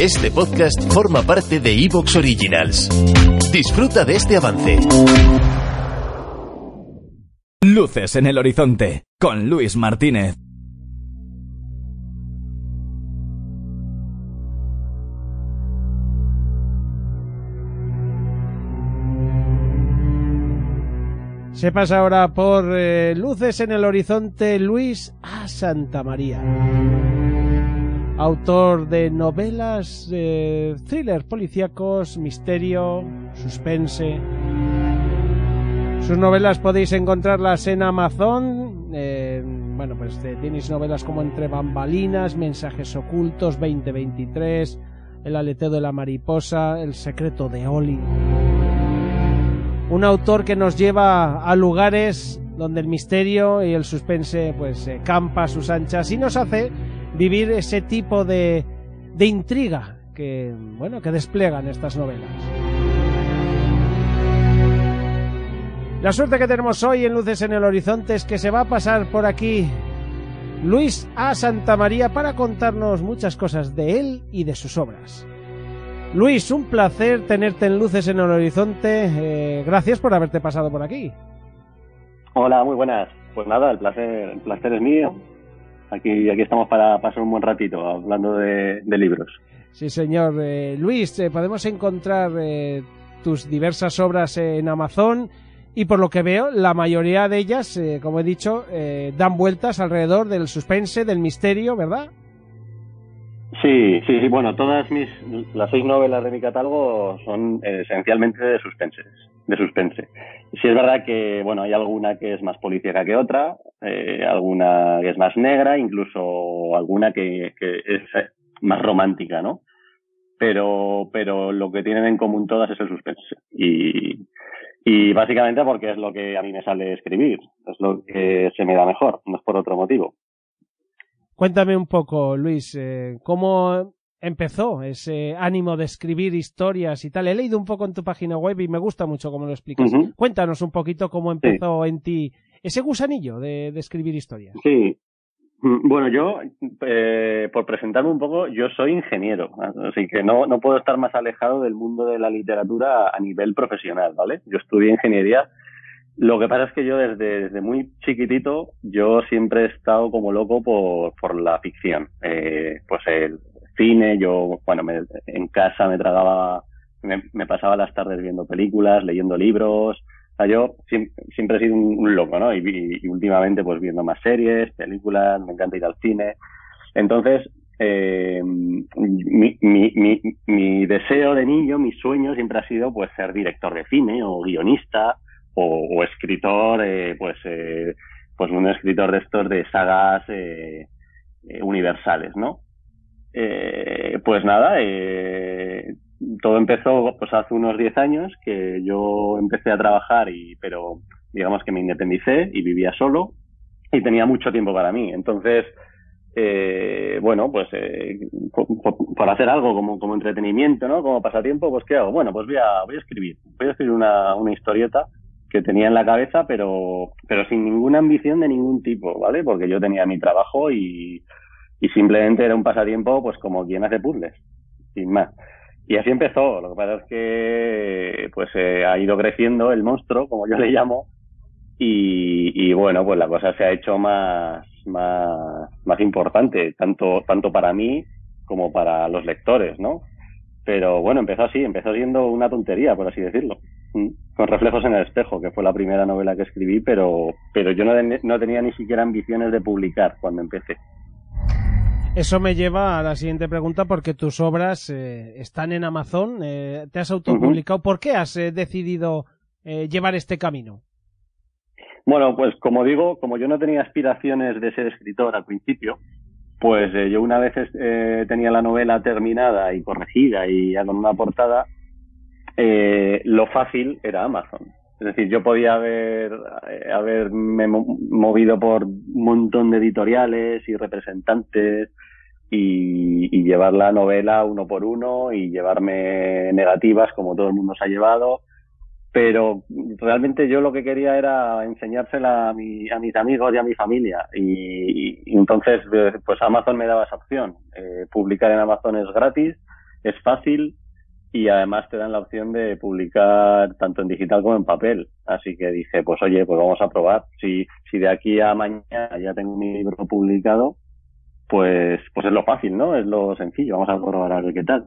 Este podcast forma parte de Evox Originals. Disfruta de este avance. Luces en el horizonte con Luis Martínez. Se pasa ahora por eh, Luces en el Horizonte Luis A. Santa María. Autor de novelas, eh, thrillers policíacos, misterio, suspense. Sus novelas podéis encontrarlas en Amazon. bueno, pues eh, tenéis novelas como Entre Bambalinas, Mensajes Ocultos, 2023, El aleteo de la mariposa, El secreto de Oli un autor que nos lleva a lugares donde el misterio y el suspense pues campa a sus anchas y nos hace vivir ese tipo de, de intriga que bueno que despliegan estas novelas. La suerte que tenemos hoy en Luces en el Horizonte es que se va a pasar por aquí Luis A. Santa María para contarnos muchas cosas de él y de sus obras. Luis, un placer tenerte en Luces en el Horizonte. Eh, gracias por haberte pasado por aquí. Hola, muy buenas. Pues nada, el placer, el placer es mío. Aquí, aquí estamos para pasar un buen ratito hablando de, de libros. Sí, señor. Eh, Luis, eh, podemos encontrar eh, tus diversas obras en Amazon y por lo que veo, la mayoría de ellas, eh, como he dicho, eh, dan vueltas alrededor del suspense, del misterio, ¿verdad? Sí, sí, sí. Bueno, todas mis las seis novelas de mi catálogo son esencialmente de suspense, de suspense. Sí es verdad que bueno hay alguna que es más policíaca que otra, eh, alguna que es más negra, incluso alguna que, es eh, más romántica, ¿no? Pero pero lo que tienen en común todas es el suspense y y básicamente porque es lo que a mí me sale escribir, es lo que se me da mejor, no es por otro motivo. Cuéntame un poco, Luis, eh, ¿cómo empezó ese ánimo de escribir historias y tal? He leído un poco en tu página web y me gusta mucho cómo lo explicas. Cuéntanos un poquito cómo empezó en ti ese gusanillo de, de escribir historias. Sí. Mm, Bueno, yo, eh, por presentarme un poco, yo soy ingeniero, así que no, no puedo estar más alejado del mundo de la literatura a nivel profesional, ¿vale? Yo estudié ingeniería. Lo que pasa es que yo desde, desde muy chiquitito, yo siempre he estado como loco por, por la ficción. Eh, pues el cine, yo, bueno, me- en casa me tragaba, me, pasaba las tardes viendo películas, leyendo libros, o sea, yo siempre, siempre he sido un, loco, ¿no? Y, vi- y últimamente pues viendo más series, películas, me encanta ir al cine. Entonces, eh, mi, mi, mi, mi deseo de niño, mi sueño siempre ha sido pues ser director de cine o guionista o, o escritor, eh, pues, eh, pues un escritor de estos de sagas eh, eh, universales, ¿no? Eh, pues nada, eh, todo empezó pues hace unos 10 años que yo empecé a trabajar y pero digamos que me independicé y vivía solo y tenía mucho tiempo para mí. Entonces eh, bueno pues eh, por hacer algo como, como entretenimiento no como pasatiempo pues qué hago bueno pues voy a voy a escribir. Voy a escribir una, una historieta que tenía en la cabeza pero pero sin ninguna ambición de ningún tipo vale porque yo tenía mi trabajo y y simplemente era un pasatiempo pues como quien hace puzzles sin más y así empezó. Lo que pasa es que pues eh, ha ido creciendo el monstruo, como yo le llamo, y, y bueno, pues la cosa se ha hecho más, más, más importante, tanto, tanto para mí como para los lectores, ¿no? Pero bueno, empezó así, empezó siendo una tontería, por así decirlo. Mm. Con reflejos en el espejo, que fue la primera novela que escribí, pero, pero yo no, no tenía ni siquiera ambiciones de publicar cuando empecé. Eso me lleva a la siguiente pregunta porque tus obras eh, están en Amazon, eh, te has autopublicado. ¿Por qué has eh, decidido eh, llevar este camino? Bueno, pues como digo, como yo no tenía aspiraciones de ser escritor al principio, pues eh, yo una vez eh, tenía la novela terminada y corregida y ya con una portada, lo fácil era Amazon. Es decir, yo podía haber, haberme mo- movido por un montón de editoriales y representantes y, y llevar la novela uno por uno y llevarme negativas como todo el mundo se ha llevado pero realmente yo lo que quería era enseñársela a, mi, a mis amigos y a mi familia y, entonces eh, pues Amazon me daba esa opción eh, publicar en Amazon es gratis es fácil y además te dan la opción de publicar tanto en digital como en papel. Así que dije, pues oye, pues vamos a probar. Si, si de aquí a mañana ya tengo mi libro publicado, pues, pues es lo fácil, ¿no? Es lo sencillo. Vamos a probar a ver qué tal.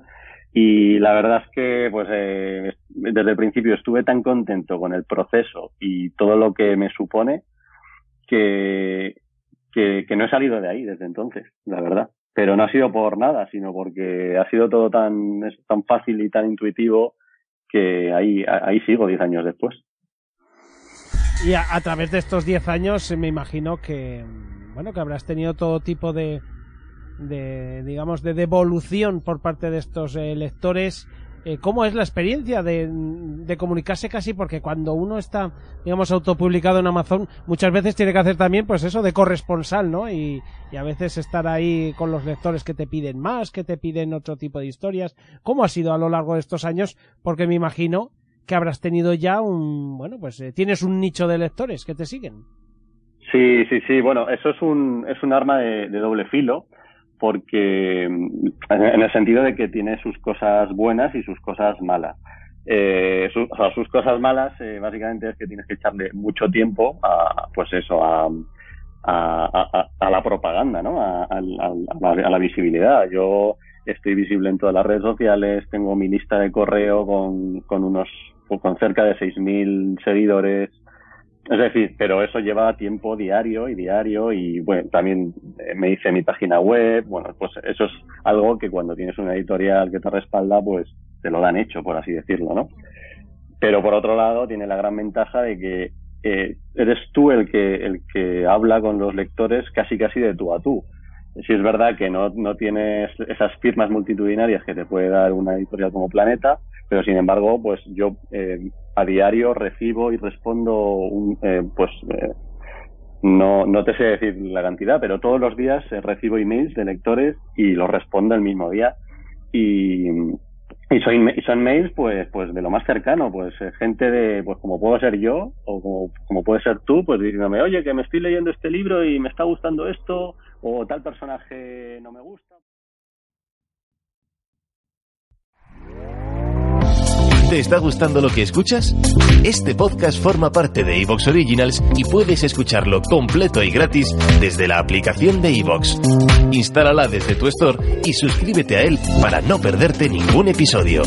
Y la verdad es que, pues, eh, desde el principio estuve tan contento con el proceso y todo lo que me supone que, que, no he salido de ahí desde entonces, la verdad pero no ha sido por nada, sino porque ha sido todo tan, tan fácil y tan intuitivo que ahí, ahí sigo diez años después. Y a, través de estos diez años me imagino que, bueno, que habrás tenido todo tipo de, de digamos, de devolución por parte de estos eh, lectores eh, cómo es la experiencia de, comunicarse casi, porque cuando uno está, digamos, autopublicado en Amazon, muchas veces tiene que hacer también, pues eso, de corresponsal, ¿no? Y, a veces estar ahí con los lectores que te piden más, que te piden otro tipo de historias. ¿Cómo ha sido a lo largo de estos años? Porque me imagino que habrás tenido ya un, bueno, pues eh, tienes un nicho de lectores que te siguen. Sí, sí, sí. Bueno, eso es un, es un arma de doble filo porque en el sentido de que tiene sus cosas buenas y sus cosas malas. Eh, o sea, sus cosas malas eh, básicamente es que tienes que echarle mucho tiempo a, pues eso, a, a, a, la propaganda, ¿no? A, la, visibilidad. Yo estoy visible en todas las redes sociales, tengo mi lista de correo con, con unos, con cerca de 6.000 seguidores, es decir, pero eso lleva tiempo diario y diario y bueno, también eh, me hice mi página web, bueno, pues eso es algo que cuando tienes una editorial que te respalda, pues te lo dan hecho, por así decirlo, ¿no? Pero por otro lado tiene la gran ventaja de que eh, eres tú el que, el que habla con los lectores casi casi de tú a tú. Si es verdad que no, no tienes esas firmas multitudinarias que te puede dar una editorial como Planeta, pero sin embargo, pues yo eh, a diario recibo y respondo, un, eh, pues eh, no, no te sé decir la cantidad, pero todos los días eh, recibo emails de lectores y los respondo el mismo día. Y, y, soy, y son mails pues pues de lo más cercano, pues gente de, pues como puedo ser yo o como, como puede ser tú, pues diciéndome, oye, que me estoy leyendo este libro y me está gustando esto, o tal personaje no me gusta. ¿Te está gustando lo que escuchas? Este podcast forma parte de Evox Originals y puedes escucharlo completo y gratis desde la aplicación de Evox. Instálala desde tu store y suscríbete a él para no perderte ningún episodio.